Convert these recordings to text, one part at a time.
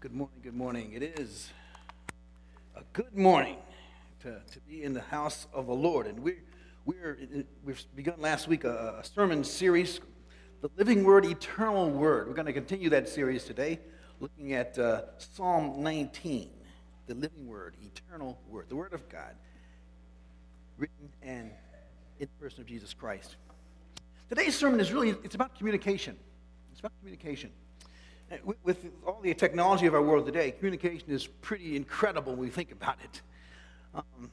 Good morning, good morning. It is a good morning to, to be in the house of the Lord. And we're, we're, we've begun last week a, a sermon series, The Living Word, Eternal Word. We're going to continue that series today, looking at uh, Psalm 19, the living Word, eternal Word, the Word of God, written and in the person of Jesus Christ. Today's sermon is really, it's about communication. It's about communication. With all the technology of our world today, communication is pretty incredible when we think about it. Um,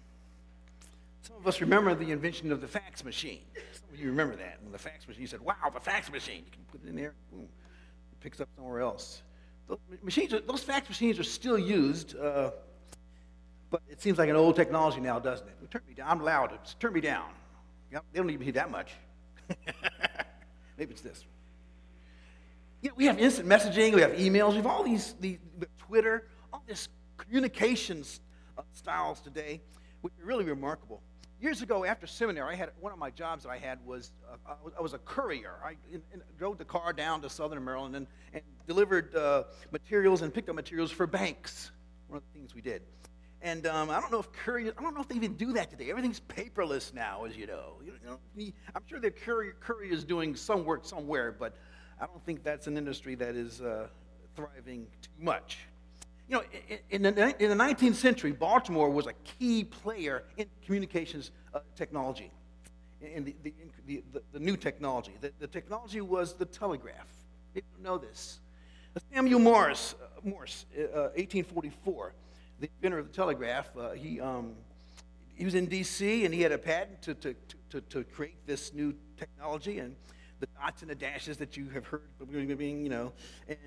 some of us remember the invention of the fax machine. Some of you remember that. When the fax machine, you said, wow, the fax machine. You can put it in there, boom, it picks up somewhere else. Those, machines those fax machines are still used, uh, but it seems like an old technology now, doesn't it? Turn me down. I'm loud. turn me down. Yep, they don't even hear that much. Maybe it's this. You know, we have instant messaging, we have emails, we have all these, these Twitter, all this communications uh, styles today, which are really remarkable. Years ago, after seminary, I had one of my jobs that I had was uh, I was a courier. I in, in, drove the car down to Southern Maryland and, and delivered uh, materials and picked up materials for banks. One of the things we did. And um, I don't know if courier, I don't know if they even do that today. Everything's paperless now, as you know. You know I'm sure the courier, courier is doing some work somewhere, but I don't think that's an industry that is uh, thriving too much. You know, in, in, the, in, the, 19th century, Baltimore was a key player in communications uh, technology, in the, the, the, the, new technology. The, technology was the telegraph. People know this. Samuel Morse, uh, Morse 1844, uh, the inventor of the telegraph, uh, he, um, he was in D.C. and he had a patent to, to, to, to create this new technology. And the dots and the dashes that you have heard you know, and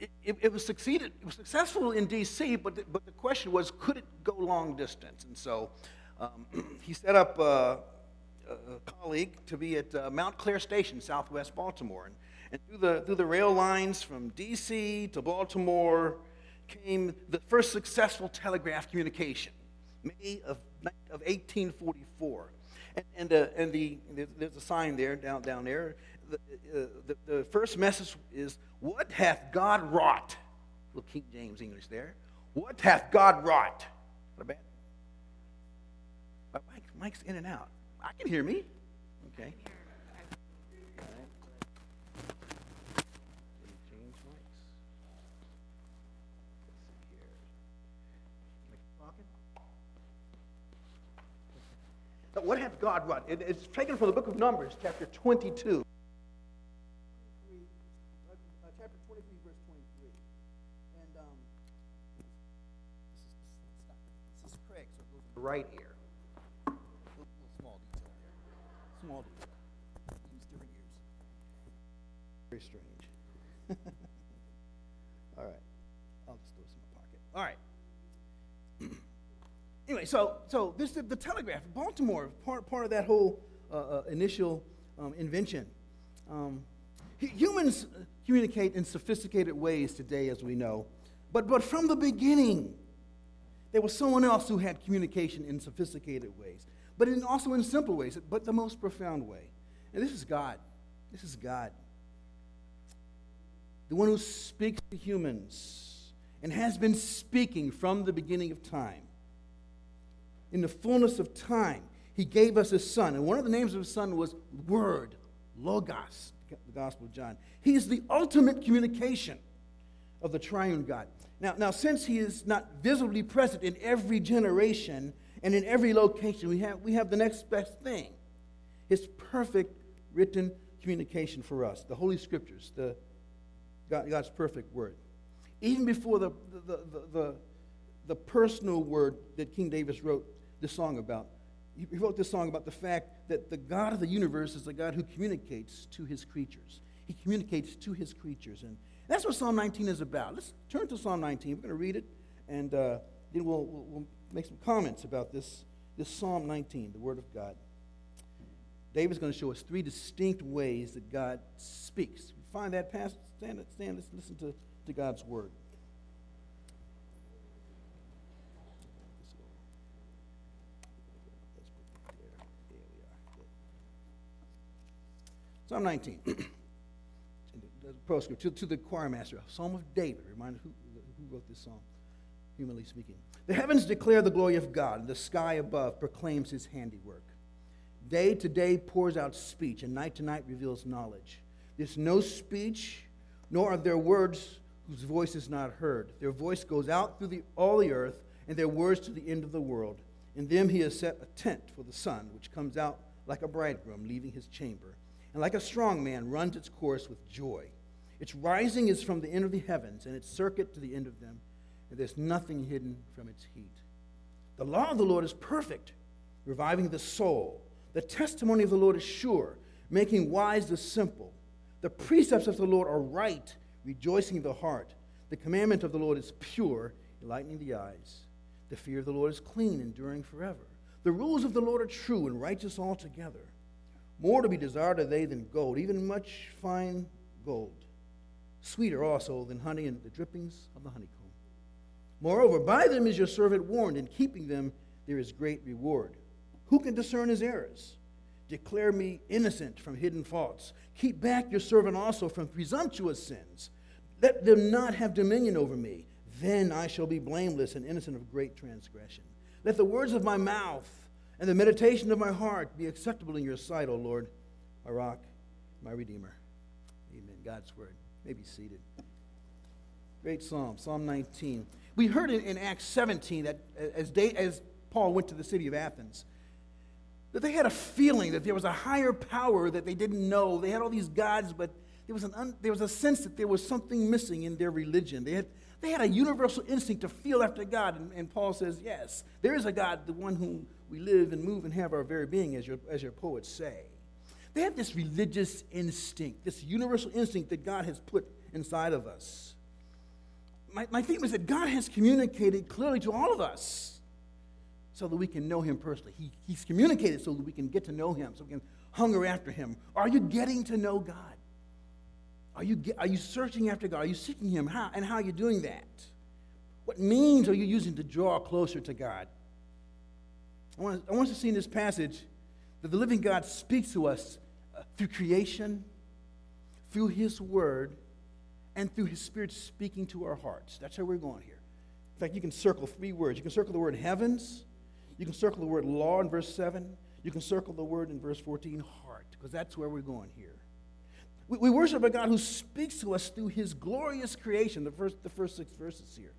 it, it, it, was succeeded. It was successful in D.C., but the, but the question was, could it go long distance? And so um, he set up uh, a colleague to be at uh, Mount Clare Station, Southwest Baltimore, and, and through the through the rail lines from D.C. to Baltimore came the first successful telegraph communication, May of, of 1844. And, and, uh, and the, there's a sign there, down, down there. The, uh, the, the, first message is, What hath God wrought? King James English there. What hath God wrought? Not bad. Mike, Mike's in and out. I can hear me. Okay. What has God wrought? It, it's taken from the book of Numbers, chapter 22. right chapter 23, verse 23. And um, this, is, this is Craig, so it goes to the right ear. A little, little small detail there. Small detail. Use different ears. Very strange. All right. I'll just throw this in my pocket. All right anyway, so so this is the telegraph, Baltimore, part part of that whole uh, uh, initial um, invention. Um, humans communicate in sophisticated ways today, as we know, but but from the beginning, there was someone else who had communication in sophisticated ways, but in, also in simple ways, but the most profound way. And this is God. This is God. The one who speaks to humans and has been speaking from the beginning of time in the fullness of time, he gave us his son. And one of the names of his son was Word, Logos, the Gospel of John. He is the ultimate communication of the triune God. Now, now, since he is not visibly present in every generation and in every location, we have, we have the next best thing his perfect written communication for us, the Holy Scriptures, the, God, God's perfect word. Even before the, the, the, the, the personal word that King David wrote this song about. He wrote this song about the fact that the God of the universe is the God who communicates to his creatures. He communicates to his creatures. And that's what Psalm 19 is about. Let's turn to Psalm 19. We're going to read it, and uh, then we'll, we'll, we'll make some comments about this, this Psalm 19, the Word of God. David's going to show us three distinct ways that God speaks. find that passage? Stand, stand let's listen to, to God's Word. Psalm 19. postscript to, to the choir master, psalm of David. Remind who, who wrote this song, humanly speaking. The heavens declare the glory of God, and the sky above proclaims his handiwork. Day to day pours out speech, and night to night reveals knowledge. There's no speech, nor are there words whose voice is not heard. Their voice goes out through the, all the earth, and their words to the end of the world. In them he has set a tent for the sun, which comes out like a bridegroom leaving his chamber, and like a strong man runs its course with joy. Its rising is from the end of the heavens, and its circuit to the end of them, and there's nothing hidden from its heat. The law of the Lord is perfect, reviving the soul. The testimony of the Lord is sure, making wise the simple. The precepts of the Lord are right, rejoicing the heart. The commandment of the Lord is pure, enlightening the eyes. The fear of the Lord is clean, enduring forever. The rules of the Lord are true and righteous altogether. More to be desired are they than gold, even much fine gold. Sweeter also than honey and the drippings of the honeycomb. Moreover, by them is your servant warned, in keeping them there is great reward. Who can discern his errors? Declare me innocent from hidden faults. Keep back your servant also from presumptuous sins. Let them not have dominion over me. Then I shall be blameless and innocent of great transgression. Let the words of my mouth and the meditation of my heart be acceptable in your sight, O Lord, my rock, my redeemer. Amen. God's word. may be seated. Great psalm, Psalm 19. We heard in, in Acts 17 that as, they, as Paul went to the city of Athens, that they had a feeling that there was a higher power that they didn't know. They had all these gods, but there was, an un, there was a sense that there was something missing in their religion. They had, they had a universal instinct to feel after God. And, and, Paul says, yes, there is a God, the one whom we live and move and have our very being, as your, as your poets say. They have this religious instinct, this universal instinct that God has put inside of us. My, my theme is that God has communicated clearly to all of us so that we can know Him personally. He, he's communicated so that we can get to know Him, so we can hunger after Him. Are you getting to know God? Are you, are you searching after God? Are you seeking Him? How, and how are you doing that? What means are you using to draw closer to God? I want, I want us to see in this passage that the living God speaks to us uh, through creation, through His Word, and through His Spirit speaking to our hearts. That's how we're going here. In fact, you can circle three words. You can circle the word heavens, you can circle the word law in verse 7, you can circle the word in verse 14, heart, because that's where we're going here. We, we worship a God who speaks to us through his glorious creation, the first, the first six verses here.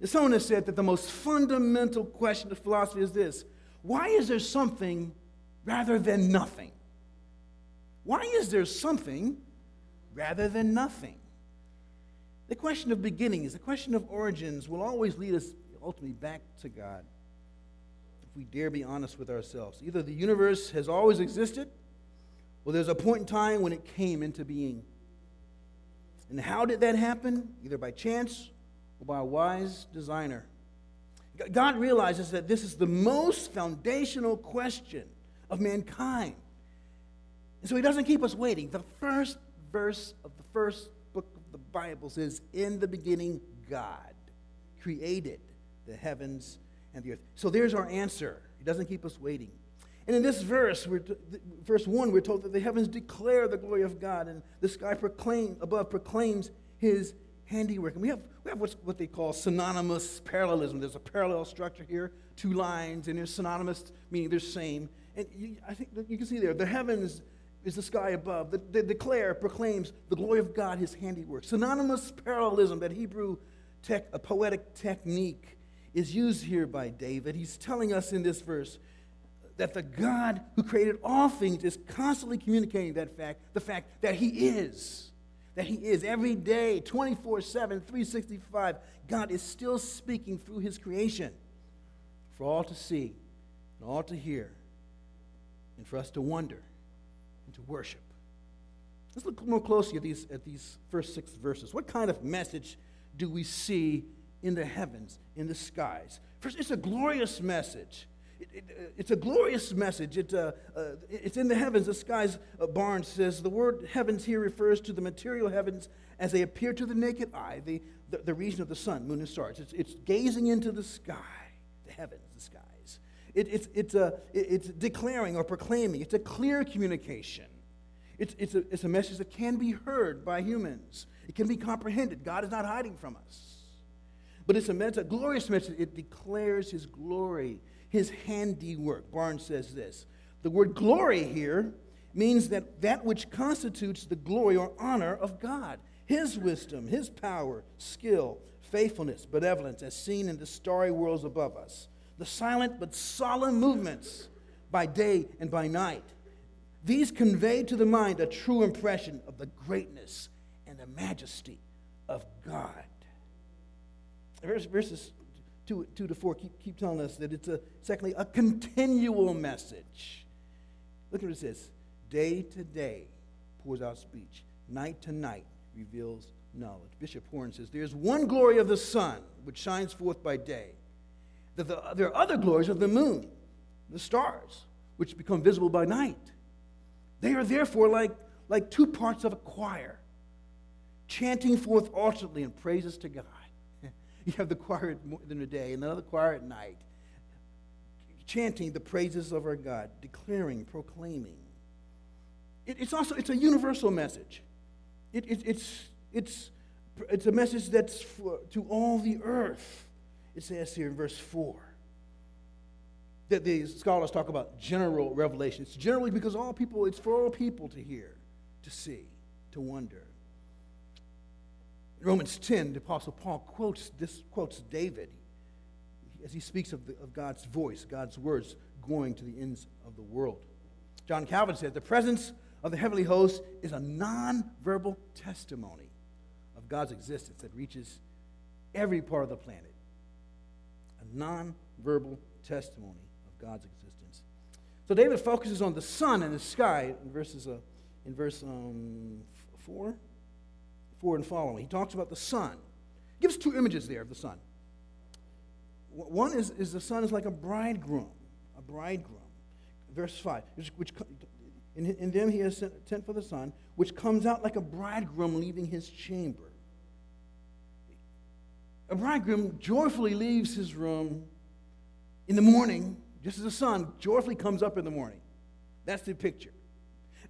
And someone has said that the most fundamental question of philosophy is this why is there something rather than nothing? Why is there something rather than nothing? The question of beginnings, the question of origins will always lead us ultimately back to God if we dare be honest with ourselves. Either the universe has always existed or there's a point in time when it came into being. And how did that happen? Either by chance by a wise designer. God realizes that this is the most foundational question of mankind. And so he doesn't keep us waiting. The first verse of the first book of the Bible says, In the beginning, God created the heavens and the earth. So there's our answer. He doesn't keep us waiting. And in this verse, verse 1, we're told that the heavens declare the glory of God, and the sky proclaim, above proclaims his handiwork. And we have, we have what's, what they call synonymous parallelism. There's a parallel structure here, two lines, and they're synonymous, meaning they're same. And you, I think you can see there, the heavens is the sky above. The, the declare proclaims the glory of God, his handiwork. Synonymous parallelism, that Hebrew tech, a poetic technique, is used here by David. He's telling us in this verse that the God who created all things is constantly communicating that fact, the fact that He is. That He is. Every day, 24 7, 365, God is still speaking through His creation for all to see and all to hear and for us to wonder and to worship. Let's look more closely at these, at these first six verses. What kind of message do we see in the heavens, in the skies? First, it's a glorious message it, it, uh, it's a glorious message. It, uh, uh, it's in the heavens. The skies, uh, Barnes says, the word heavens here refers to the material heavens as they appear to the naked eye, the, the, the region of the sun, moon, and stars. It's, it's gazing into the sky, the heavens, the skies. It, it's, it's, a, it's declaring or proclaiming. It's a clear communication. It's, it's, a, it's a message that can be heard by humans, it can be comprehended. God is not hiding from us. But it's a, message, a glorious message. It declares his glory, his handiwork. Barnes says this. The word glory here means that that which constitutes the glory or honor of God, his wisdom, his power, skill, faithfulness, benevolence, as seen in the starry worlds above us, the silent but solemn movements by day and by night. These convey to the mind a true impression of the greatness and the majesty of God. Verses 2, two to 4 keep, keep telling us that it's a, secondly, a continual message. Look at what it says day to day pours out speech, night to night reveals knowledge. Bishop Horne says, There's one glory of the sun which shines forth by day. That the, there are other glories of the moon, the stars, which become visible by night. They are therefore like, like two parts of a choir, chanting forth alternately in praises to God. you have the choir in the day and another choir at night, chanting the praises of our God, declaring, proclaiming. It, it's also it's a universal message. It, it, it's, it's, it's a message that's for, to all the earth. It says here in verse 4 that the scholars talk about general revelation. It's generally because all people, it's for all people to hear, to see, to wonder. Romans 10, the Apostle Paul quotes this quotes David as he speaks of, the, of God's voice, God's words going to the ends of the world. John Calvin said, The presence of the heavenly host is a non-verbal testimony of God's existence that reaches every part of the planet. A non-verbal testimony of God's existence. So David focuses on the sun and the sky in verses uh, in verse um, four, four and following. He talks about the sun. He gives two images there of the sun. One is, is the sun is like a bridegroom, a bridegroom. Verse five, which, which in, in them he has sent, sent for the sun, which comes out like a bridegroom leaving his chamber. A bridegroom joyfully leaves his room in the morning, just as the sun joyfully comes up in the morning. That's the picture.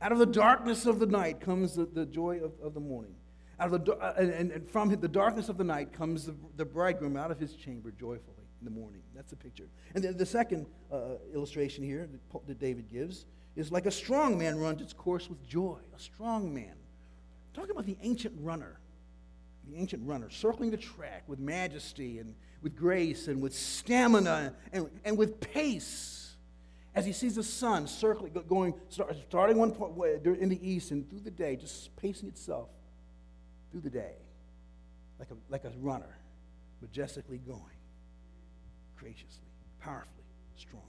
Out of the darkness of the night comes the, the joy of, of the morning. Out of the, and, and, from the darkness of the night comes the, the bridegroom out of his chamber joyfully in the morning. That's the picture. And the, the second uh, illustration here that, that David gives is like a strong man runs its course with joy. A strong man. Talking about the ancient runner, the ancient runner, circling the track with majesty and with grace and with stamina and, and with pace as he sees the sun circling, going, starting one point in the east and through the day, just pacing itself through the day like a, like a runner, majestically going, graciously, powerfully, strong.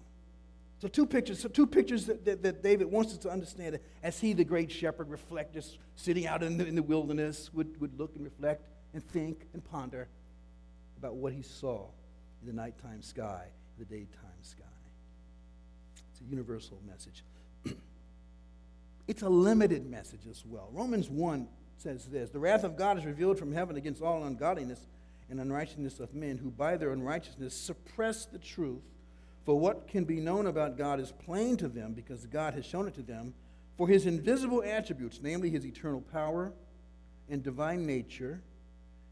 So two pictures, so two pictures that, that, that, David wants us to understand as he, the great shepherd, reflect, just sitting out in the, in the wilderness, would, would look and reflect and think and ponder about what he saw in the nighttime sky, the daytime sky. It's a universal message. it's a limited message as well. Romans 1 says this The wrath of God is revealed from heaven against all ungodliness and unrighteousness of men who by their unrighteousness suppress the truth. For what can be known about God is plain to them because God has shown it to them. For his invisible attributes, namely his eternal power and divine nature,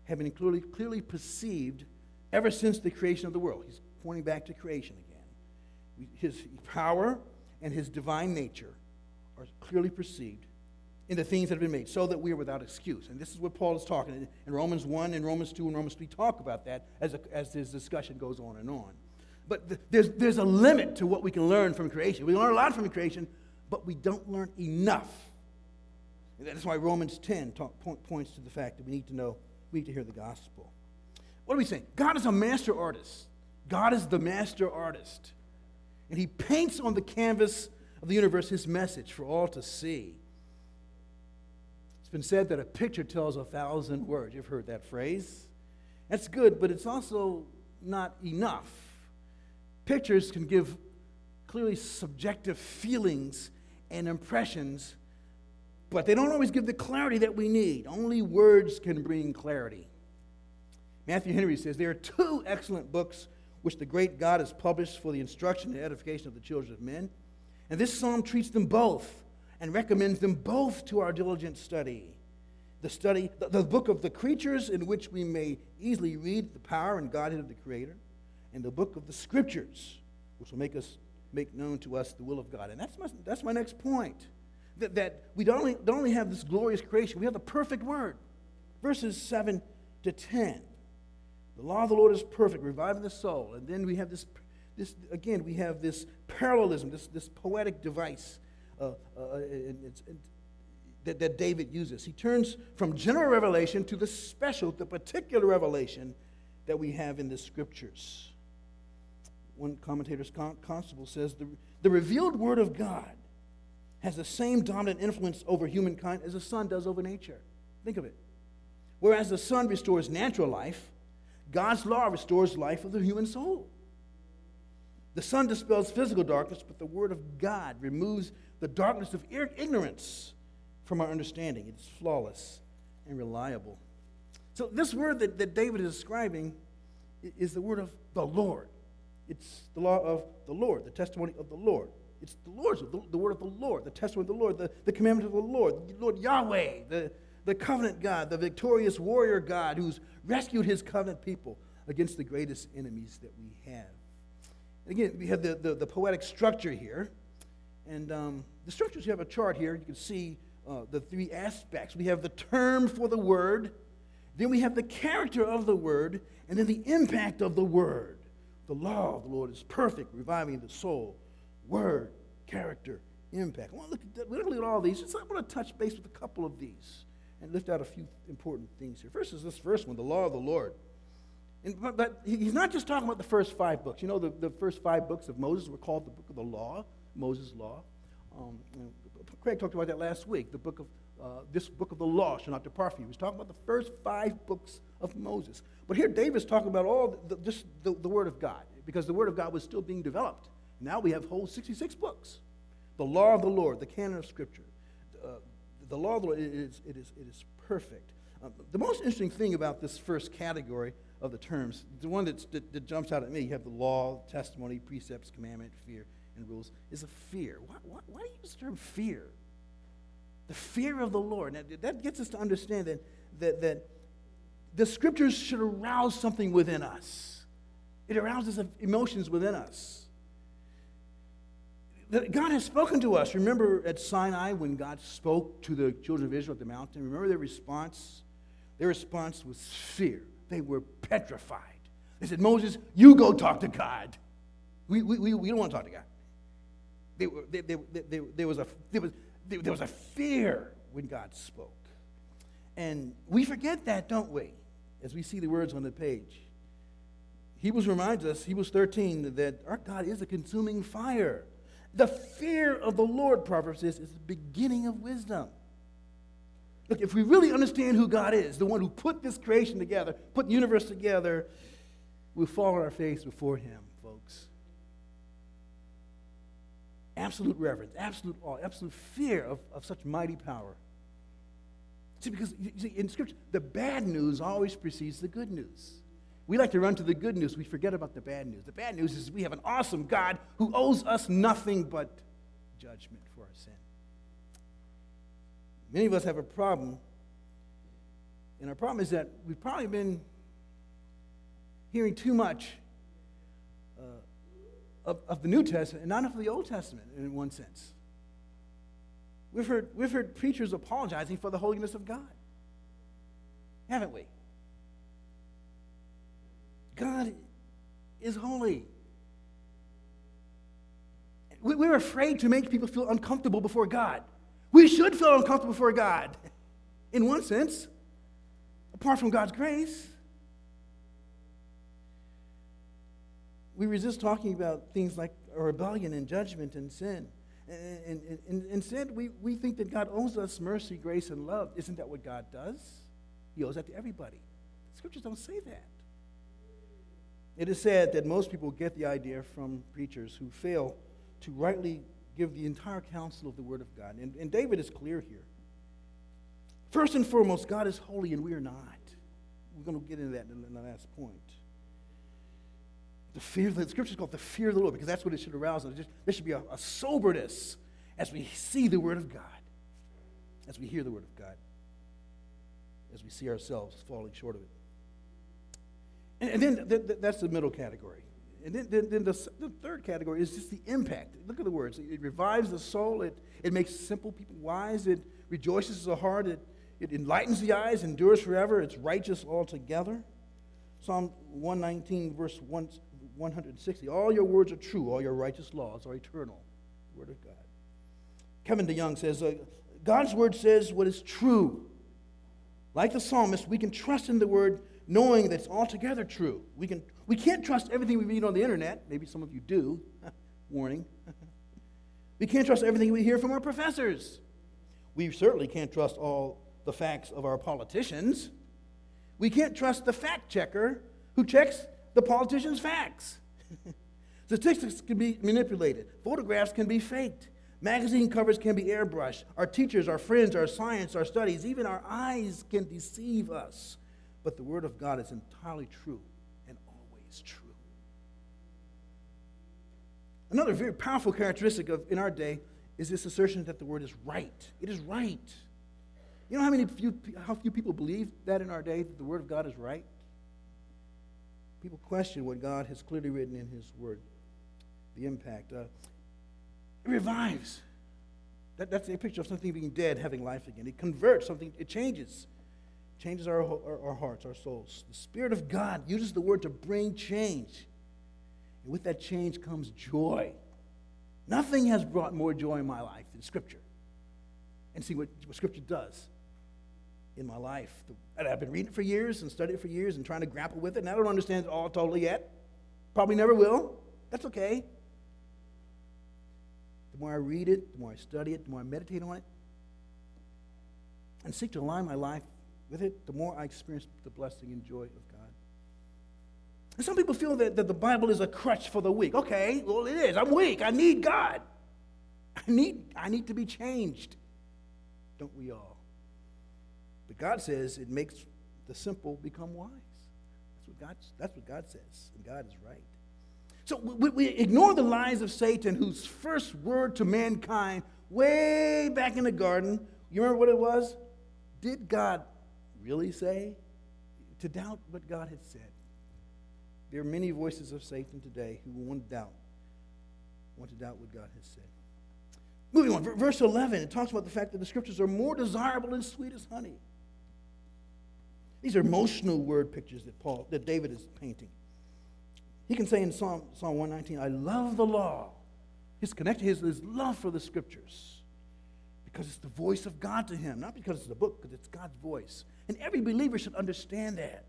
have been clearly, clearly perceived ever since the creation of the world. He's pointing back to creation again. His power and his divine nature are clearly perceived in the things that have been made, so that we are without excuse. And this is what Paul is talking in Romans 1 and Romans 2 and Romans 3 talk about that as, a, as his discussion goes on and on. But th- there's, there's a limit to what we can learn from creation. We learn a lot from creation, but we don't learn enough. And that's why Romans 10 talk, point, points to the fact that we need to know, we need to hear the gospel. What are we saying? God is a master artist. God is the master artist. And he paints on the canvas of the universe his message for all to see. Been said that a picture tells a thousand words. You've heard that phrase. That's good, but it's also not enough. Pictures can give clearly subjective feelings and impressions, but they don't always give the clarity that we need. Only words can bring clarity. Matthew Henry says there are two excellent books which the great God has published for the instruction and edification of the children of men. And this psalm treats them both and recommends them both to our diligent study. The study, the, the book of the creatures, in which we may easily read the power and Godhead of the Creator, and the book of the scriptures, which will make us make known to us the will of God. And that's my, that's my next point. That, that we don't only, don't only have this glorious creation, we have the perfect word. Verses 7 to 10. The law of the Lord is perfect, reviving the soul. And then we have this, this again, we have this parallelism, this, this poetic device uh, uh, that, that David uses. He turns from general revelation to the special, the particular revelation that we have in the scriptures. One commentator's constable says the, the revealed word of God has the same dominant influence over humankind as the sun does over nature. Think of it. Whereas the sun restores natural life, God's law restores life of the human soul. The sun dispels physical darkness, but the word of God removes the darkness of ignorance from our understanding. It's flawless and reliable. So, this word that, that David is describing is the word of the Lord. It's the law of the Lord, the testimony of the Lord. It's the Lord's the, the word of the Lord, the testimony of the Lord, the, the commandment of the Lord, Lord Yahweh, the, the covenant God, the victorious warrior God who's rescued his covenant people against the greatest enemies that we have. Again, we have the, the, the poetic structure here. And um, the structures, you have a chart here. You can see uh, the three aspects. We have the term for the word, then we have the character of the word, and then the impact of the word. The law of the Lord is perfect, reviving the soul. Word, character, impact. I want to look at, we're going to look at all these. Just, I want to touch base with a couple of these and lift out a few important things here. First is this first one, the law of the Lord. And, but, but, he's not just talking about the first five books. You know, the, the first five books of Moses were called the book of the law, Moses' law. Um, Craig talked about that last week. The book of uh, this book of the law shall not depart from you. He's talking about the first five books of Moses. But here David's talking about all the, just the, the Word of God, because the Word of God was still being developed. Now we have whole 66 books. The law of the Lord, the canon of Scripture. Uh, the law of the Lord, it is, it is, it is perfect. Uh, the most interesting thing about this first category of the terms, the one that, that jumps out at me, you have the law, testimony, precepts, commandment, fear, and rules, is a fear. Why, why, why do you use the term fear? The fear of the Lord. Now, that gets us to understand that, that, that the scriptures should arouse something within us. It arouses emotions within us. God has spoken to us. Remember at Sinai when God spoke to the children of Israel at the mountain? Remember their response? Their response was fear. They were petrified. They said, Moses, you go talk to God. We, we, we we don't want to talk to God. They were, they, they, they, there, was a, there, was, there was a fear when God spoke. And we forget that, don't we? As we see the words on the page. Hebrews reminds us, Hebrews 13, that our God is a consuming fire. The fear of the Lord, Proverbs says, is the beginning of wisdom. Look, if we really understand who God is, the one who put this creation together, put the universe together, we'll fall on our face before Him, folks. Absolute reverence, absolute awe, absolute fear of, of such mighty power. See, because see, in Scripture, the bad news always precedes the good news. We like to run to the good news. We forget about the bad news. The bad news is we have an awesome God who owes us nothing but judgment for our sin. Many of us have a problem, and our problem is that we've probably been hearing too much uh, of, of the New Testament and not enough of the Old Testament in one sense. We've heard, we've heard preachers apologizing for the holiness of God, haven't we? God is holy. We're afraid to make people feel uncomfortable before God. We should feel uncomfortable before God, in one sense, apart from God's grace. We resist talking about things like rebellion and judgment and sin. And, and, and, instead, we, we think that God owes us mercy, grace, and love. Isn't that what God does? He owes that to everybody. The scriptures don't say that. It is said that most people get the idea from preachers who fail to rightly give the entire counsel of the Word of God. And, and David is clear here. First and foremost, God is holy and we are not. We're going to get into that in the last point. The fear, the scripture is called the fear of the Lord because that's what it should arouse us. There should be a, a soberness as we see the Word of God, as we hear the Word of God, as we see ourselves falling short of it. And, and then th- th- that's the middle category. And then, then, then the, the, third category is just the impact. Look at the words. It revives the soul. It, it makes simple people wise. It rejoices the heart. It, it enlightens the eyes, endures forever. It's righteous altogether. Psalm 119, verse 1, 160. All your words are true. All your righteous laws are eternal. The word of God. Kevin DeYoung says, uh, God's word says what is true. Like the psalmist, we can trust in the word knowing that it's altogether true. We, can, we can't trust everything we read on the internet. Maybe some of you do. Warning. we can't trust everything we hear from our professors. We certainly can't trust all the facts of our politicians. We can't trust the fact checker who checks the politician's facts. Statistics can be manipulated, photographs can be faked, magazine covers can be airbrushed. Our teachers, our friends, our science, our studies, even our eyes can deceive us. But the Word of God is entirely true and always true. Another very powerful characteristic of in our day is this assertion that the Word is right. It is right. You know how many few, how few people believe that in our day that the Word of God is right? People question what God has clearly written in His Word. The impact. Uh, it revives. That, that's a picture of something being dead having life again. It converts something. It changes. Changes our, our, our hearts, our souls. The Spirit of God uses the Word to bring change. And with that change comes joy. Nothing has brought more joy in my life than Scripture. And see what, what Scripture does in my life. And I've been reading it for years and studying it for years and trying to grapple with it, and I don't understand it all totally yet. Probably never will. That's okay. The more I read it, the more I study it, the more I meditate on it, and seek to align my life with it, the more I experience the blessing and joy of God. And some people feel that, that the Bible is a crutch for the weak. Okay, well, it is. I'm weak. I need God. I need, I need to be changed. Don't we all? But God says it makes the simple become wise. That's what God, that's what God says, and God is right. So we, we ignore the lies of Satan, whose first word to mankind, way back in the garden, you remember what it was? Did God really say? To doubt what God had said. There are many voices of Satan today who want to doubt, want to doubt what God has said. Moving on, verse 11, it talks about the fact that the scriptures are more desirable than sweet as honey. These are emotional word pictures that Paul, that David is painting. He can say in Psalm, Psalm 119, I love the law. He's connected his, his love for the scriptures because it's the voice of God to him, not because it's the book, because it's God's voice. And every believer should understand that.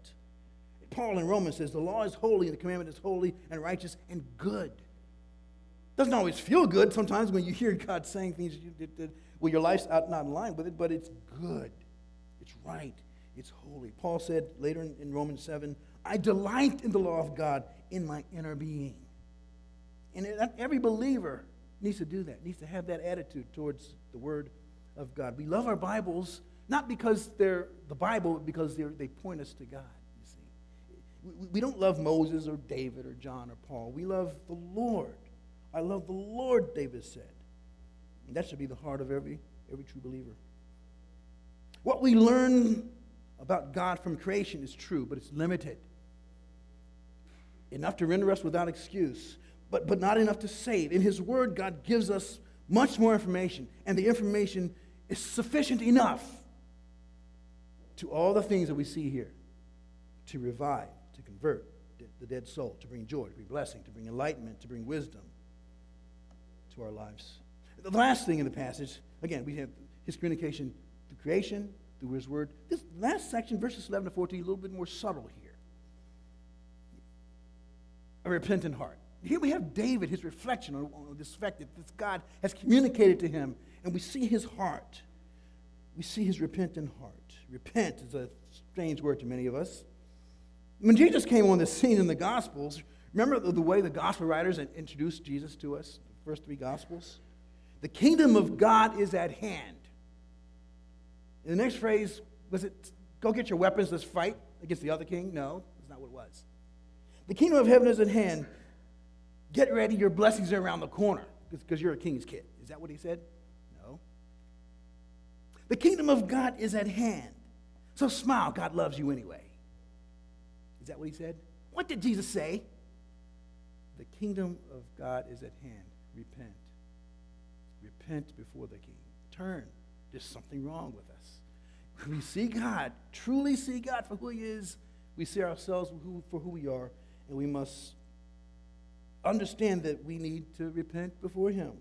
Paul in Romans says, The law is holy, and the commandment is holy and righteous and good. Doesn't always feel good sometimes when you hear God saying things that, well, your life's out, not in line with it, but it's good. It's right. It's holy. Paul said later in, in Romans 7, I delight in the law of God in my inner being. And every believer needs to do that, needs to have that attitude towards the Word of God. We love our Bibles not because they're the Bible, but because they point us to God. You see, we, we don't love Moses or David or John or Paul. We love the Lord. I love the Lord, David said. And that should be the heart of every, every true believer. What we learn about God from creation is true, but it's limited. Enough to render us without excuse, but, but not enough to save. In His Word, God gives us much more information, and the information is sufficient enough to all the things that we see here to revive, to convert the dead soul, to bring joy, to bring blessing, to bring enlightenment, to bring wisdom to our lives. The last thing in the passage, again, we have his communication to creation, through his word. This last section, verses 11 to 14, a little bit more subtle here. A repentant heart. Here we have David, his reflection on, on this fact that this God has communicated to him, and we see his heart. We see his repentant heart. Repent is a strange word to many of us. When Jesus came on the scene in the Gospels, remember the, the way the Gospel writers introduced Jesus to us, the first three Gospels? The kingdom of God is at hand. And the next phrase was it, go get your weapons, let's fight against the other king? No, that's not what it was. The kingdom of heaven is at hand. Get ready, your blessings are around the corner because you're a king's kid. Is that what he said? No. The kingdom of God is at hand. So smile, God loves you anyway. Is that what he said? What did Jesus say? The kingdom of God is at hand. Repent. Repent before the king. Turn. There's something wrong with us. We see God, truly see God for who he is, we see ourselves for who we are, and we must understand that we need to repent before him.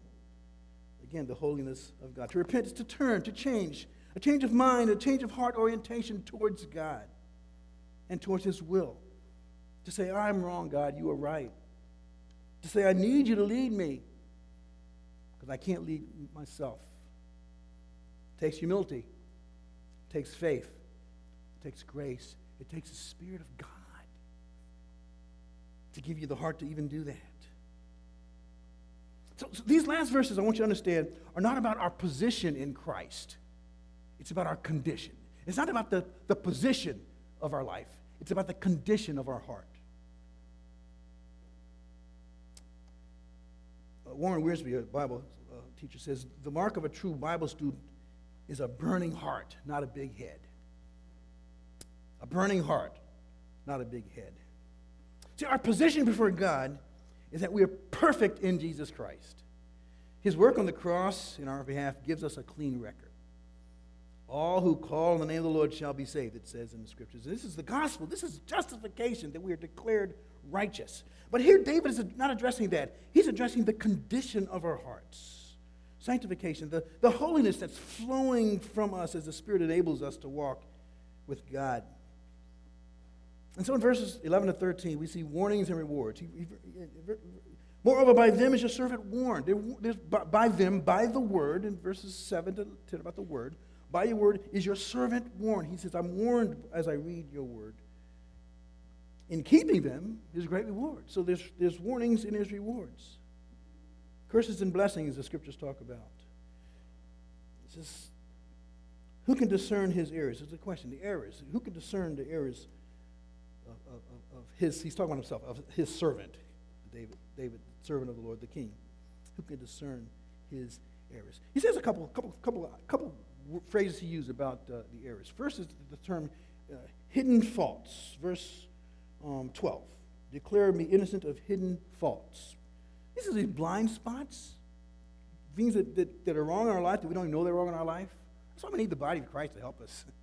Again, the holiness of God. To repent is to turn, to change, a change of mind, a change of heart orientation towards God and towards his will. To say, I'm wrong, God, you are right. To say, I need you to lead me because I can't lead myself. It takes humility, it takes faith, it takes grace, it takes the Spirit of God to give you the heart to even do that. So, so, these last verses, I want you to understand, are not about our position in Christ. It's about our condition. It's not about the, the position of our life, it's about the condition of our heart. Uh, Warren Wiersbe, a Bible uh, teacher, says the mark of a true Bible student is a burning heart, not a big head. A burning heart, not a big head. See, our position before God is that we are perfect in Jesus Christ. His work on the cross in our behalf gives us a clean record. All who call on the name of the Lord shall be saved, it says in the scriptures. This is the gospel. This is justification that we are declared righteous. But here, David is not addressing that. He's addressing the condition of our hearts. Sanctification, the, the holiness that's flowing from us as the Spirit enables us to walk with God. And so in verses 11 to 13, we see warnings and rewards. Moreover, by them is your servant warned. By them, by the word, in verses 7 to 10 about the word, by your word is your servant warned. He says, I'm warned as I read your word. In keeping them is great reward. So there's, there's warnings and there's rewards. Curses and blessings, the scriptures talk about. It says, who can discern his errors? It's a question. The errors. Who can discern the errors of, of, of his, he's talking about himself, of his servant, David, David, servant of the Lord, the king. Who can discern his errors? He says a couple, couple, couple, couple phrases he used about uh, the errors. First is the term uh, hidden faults. Verse um, 12. Declare me innocent of hidden faults. These are these blind spots, things that, that, that are wrong in our life that we don't even know they're wrong in our life. That's why we need the body of Christ to help us.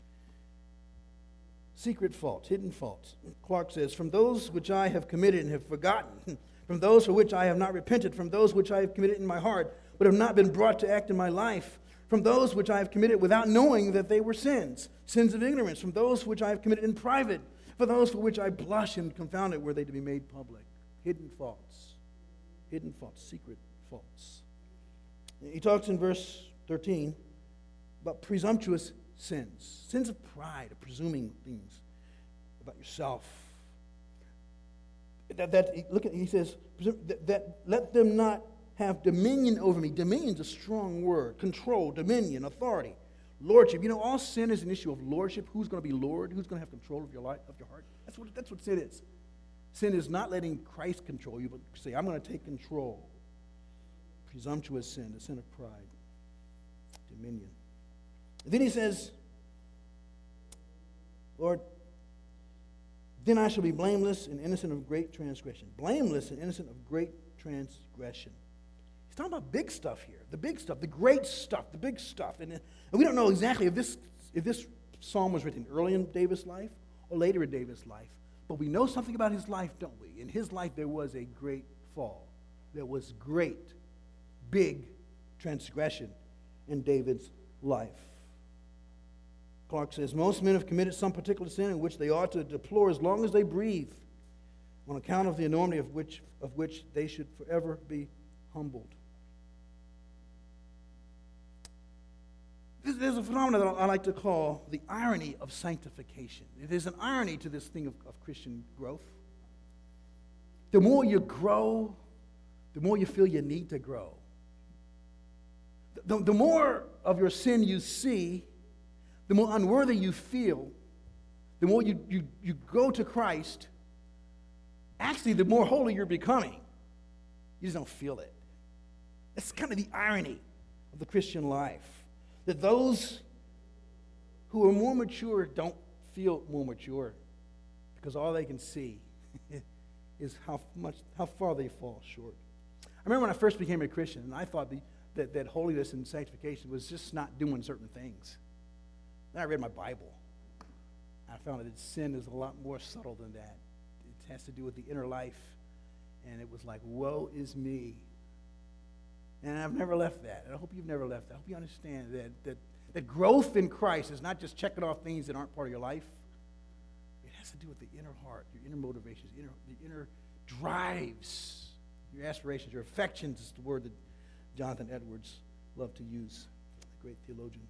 Secret faults, hidden faults. Clarke says, From those which I have committed and have forgotten, from those for which I have not repented, from those which I have committed in my heart, but have not been brought to act in my life, from those which I have committed without knowing that they were sins, sins of ignorance, from those which I have committed in private, for those for which I blush and confound it were they to be made public. Hidden faults, hidden faults, secret faults. He talks in verse 13 about presumptuous sins, sins of pride, of presuming things about yourself. That, that look at he says that, that let them not have dominion over me. Dominion's a strong word. Control, dominion, authority, lordship. You know, all sin is an issue of lordship. Who's going to be Lord? Who's going to have control of your life, of your heart? That's what, that's what sin is. Sin is not letting Christ control you, but say, I'm going to take control. Presumptuous sin, the sin of pride, dominion. Then he says, Lord, then I shall be blameless and innocent of great transgression. Blameless and innocent of great transgression. He's talking about big stuff here, the big stuff, the great stuff, the big stuff. And, uh, and we don't know exactly if this, if this psalm was written early in David's life or later in David's life, but we know something about his life, don't we? In his life, there was a great fall. There was great, big transgression in David's life. Clarke says most men have committed some particular sin in which they ought to deplore as long as they breathe, on account of the enormity of which, of which they should forever be humbled. There's a phenomenon that I like to call the irony of sanctification. There's an irony to this thing of, of Christian growth. The more you grow, the more you feel you need to grow. The, the more of your sin you see, the more unworthy you feel, the more you, you, you go to Christ, actually, the more holy you're becoming. You just don't feel it. That's kind of the irony of the Christian life that those who are more mature don't feel more mature because all they can see is how much how far they fall short. I remember when I first became a Christian, and I thought the, that, that holiness and sanctification was just not doing certain things. Then I read my Bible. I found that sin is a lot more subtle than that. It has to do with the inner life. And it was like, woe is me. And I've never left that. And I hope you've never left that. I hope you understand that, that, that growth in Christ is not just checking off things that aren't part of your life. It has to do with the inner heart, your inner motivations, inner, the inner drives, your aspirations, your affections is the word that Jonathan Edwards loved to use, the great theologian.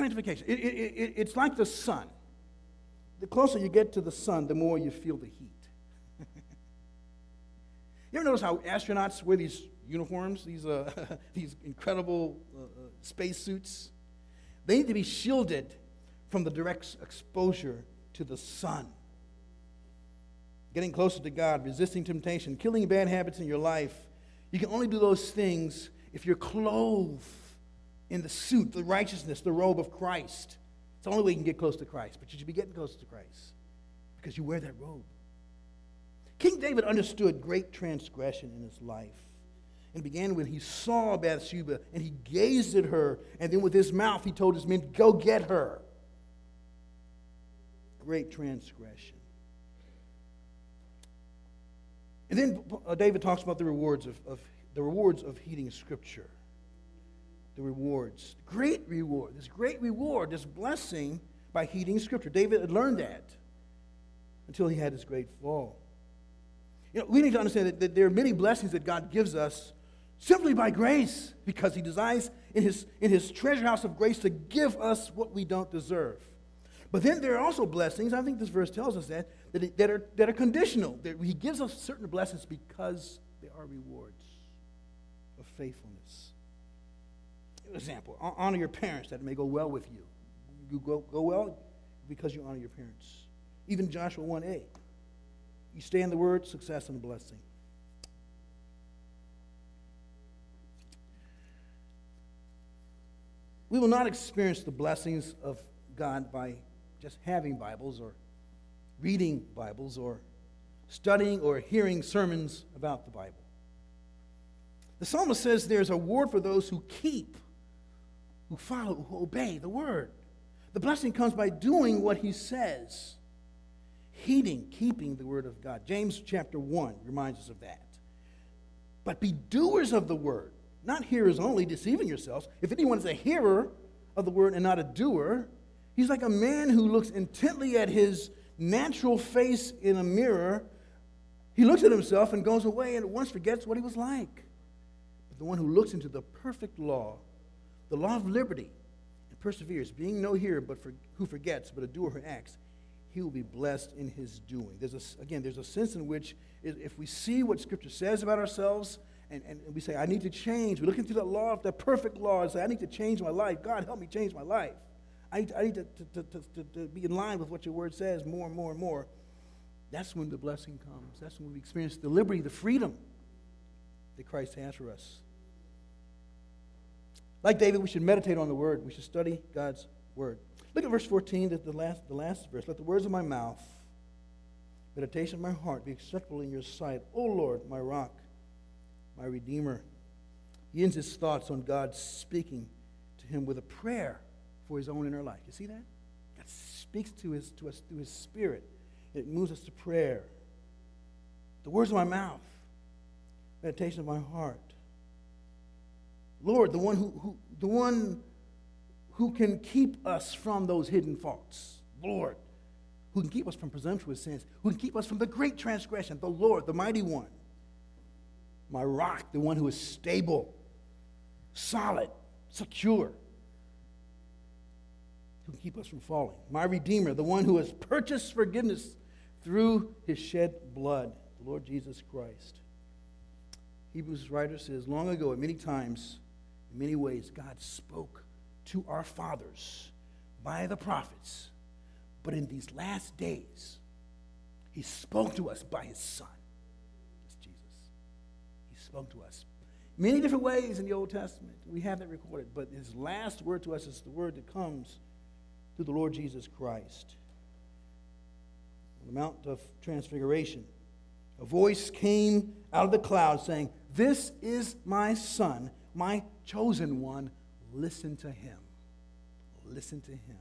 Sanctification. It, it, it, it's like the sun. The closer you get to the sun, the more you feel the heat. you ever notice how astronauts wear these uniforms, these, uh, these incredible uh, uh space suits? They need to be shielded from the direct exposure to the sun. Getting closer to God, resisting temptation, killing bad habits in your life. You can only do those things if you're clothed in the suit, the righteousness, the robe of Christ. It's the only way you can get close to Christ. But you should be getting close to Christ because you wear that robe. King David understood great transgression in his life. And began when he saw Bathsheba and he gazed at her, and then with his mouth he told his men, Go get her. Great transgression. And then uh, David talks about the rewards of, of the rewards of heeding Scripture the rewards. Great reward. This great reward, this blessing by heeding Scripture. David had learned that until he had his great fall. You know, we need to understand that, that there are many blessings that God gives us simply by grace because he desires in his, in his treasure house of grace to give us what we don't deserve. But then there are also blessings, I think this verse tells us that, that, that, are, that are conditional. That he gives us certain blessings because they are rewards of faithfulness example, honor your parents that may go well with you. You go, go well because you honor your parents. Even Joshua 1a. You stay in the word, success and blessing. We will not experience the blessings of God by just having Bibles or reading Bibles or studying or hearing sermons about the Bible. The psalmist says there's a reward for those who keep who follow, who obey the word. The blessing comes by doing what he says, heeding, keeping the word of God. James chapter 1 reminds us of that. But be doers of the word, not hearers only, deceiving yourselves. If anyone is a hearer of the word and not a doer, he's like a man who looks intently at his natural face in a mirror. He looks at himself and goes away and at once forgets what he was like. But the one who looks into the perfect law, the law of liberty and perseveres, being no hearer but for, who forgets, but a doer who acts, he will be blessed in his doing. There's a, again, there's a sense in which if we see what Scripture says about ourselves and, and we say, I need to change, we look into the law, of the perfect law, and say, I need to change my life. God, help me change my life. I need, I need to, to, to, to, to be in line with what your word says more and more and more. That's when the blessing comes. That's when we experience the liberty, the freedom that Christ has for us. Like David, we should meditate on the word. We should study God's word. Look at verse 14, the last, the last verse. Let the words of my mouth, meditation of my heart be acceptable in your sight. O Lord, my rock, my redeemer. He ends his thoughts on God speaking to him with a prayer for his own inner life. You see that? God speaks to, his, to us through his spirit. It moves us to prayer. The words of my mouth, meditation of my heart. Lord, the one who, who, the one who can keep us from those hidden faults. Lord, who can keep us from presumptuous sins, who can keep us from the great transgression, the Lord, the mighty one. My rock, the one who is stable, solid, secure, who can keep us from falling. My Redeemer, the one who has purchased forgiveness through his shed blood, the Lord Jesus Christ. Hebrews writer says, long ago, at many times, in many ways, God spoke to our fathers by the prophets. But in these last days, He spoke to us by His Son. That's Jesus. He spoke to us. many different ways in the Old Testament. We have that recorded. But his last word to us is the word that comes through the Lord Jesus Christ. On the Mount of Transfiguration, a voice came out of the cloud saying, This is my son, my chosen one. Listen to him. Listen to him.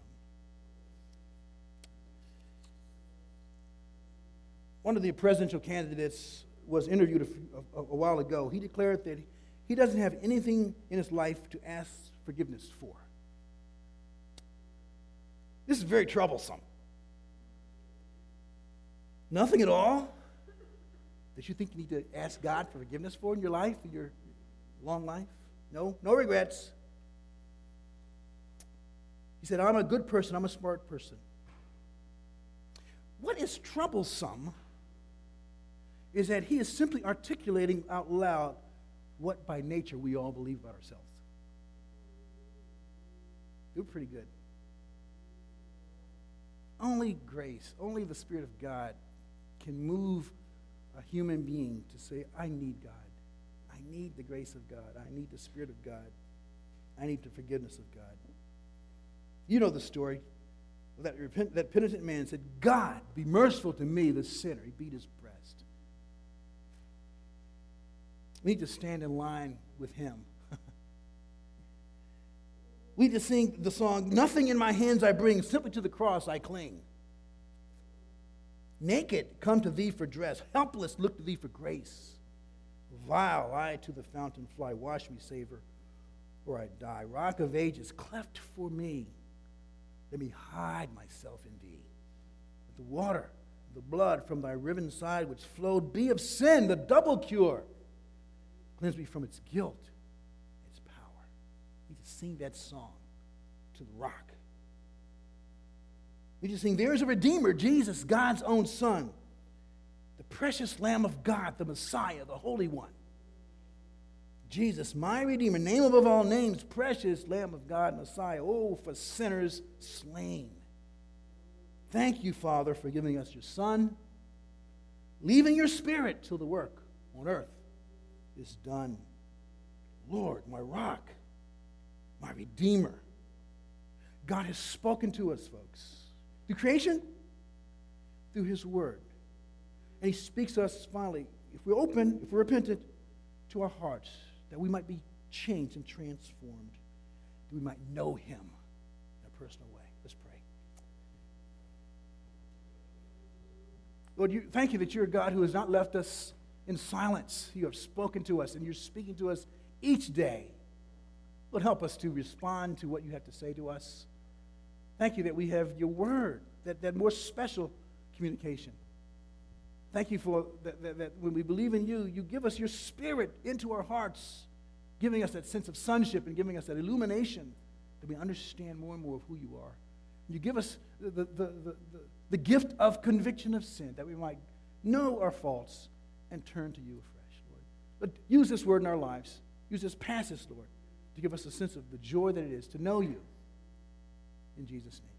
One of the presidential candidates was interviewed a, a, a, while ago. He declared that he doesn't have anything in his life to ask forgiveness for. This is very troublesome. Nothing at all that you think you need to ask God for forgiveness for in your life, in your long life? No, no regrets. He said, I'm a good person, I'm a smart person. What is troublesome is that he is simply articulating out loud what by nature we all believe about ourselves. Do pretty good. Only grace, only the Spirit of God can move a human being to say, I need God. I need the grace of God. I need the Spirit of God. I need the forgiveness of God. You know the story. That, repent, that penitent man said, God, be merciful to me, the sinner. He beat his breast. We need to stand in line with him. we need to sing the song, Nothing in my hands I bring, simply to the cross I cling. Naked, come to thee for dress. Helpless, look to thee for grace. Vile, I to the fountain fly. Wash me, Savior, or I die. Rock of ages, cleft for me. Let me hide myself in thee. Let the water, the blood from thy riven side which flowed be of sin, the double cure. Cleanse me from its guilt, its power. Need to sing that song to the rock. We just sing, There's a Redeemer, Jesus, God's own Son, precious Lamb of God, the Messiah, the Holy One. Jesus, my Redeemer, name above all names, precious Lamb of God, Messiah, oh, for sinners slain. Thank you, Father, for giving us your Son, leaving your Spirit till the work on earth is done. Lord, my rock, my Redeemer. God has spoken to us, folks. Through creation, through His Word. And He speaks to us finally, if we're open, if we're repentant, to our hearts, that we might be changed and transformed, that we might know Him in a personal way. Let's pray. Lord, you, thank you that you're a God who has not left us in silence. You have spoken to us, and you're speaking to us each day. Lord, help us to respond to what you have to say to us. Thank you that we have your word, that, that more special communication. Thank you for that, that, that, when we believe in you, you give us your spirit into our hearts, giving us that sense of sonship and giving us that illumination that we understand more and more of who you are. You give us the, the, the, the, the gift of conviction of sin, that we might know our faults and turn to you afresh, Lord. But use this word in our lives. Use this passage, Lord, to give us a sense of the joy that it is to know you. In Jesus' name.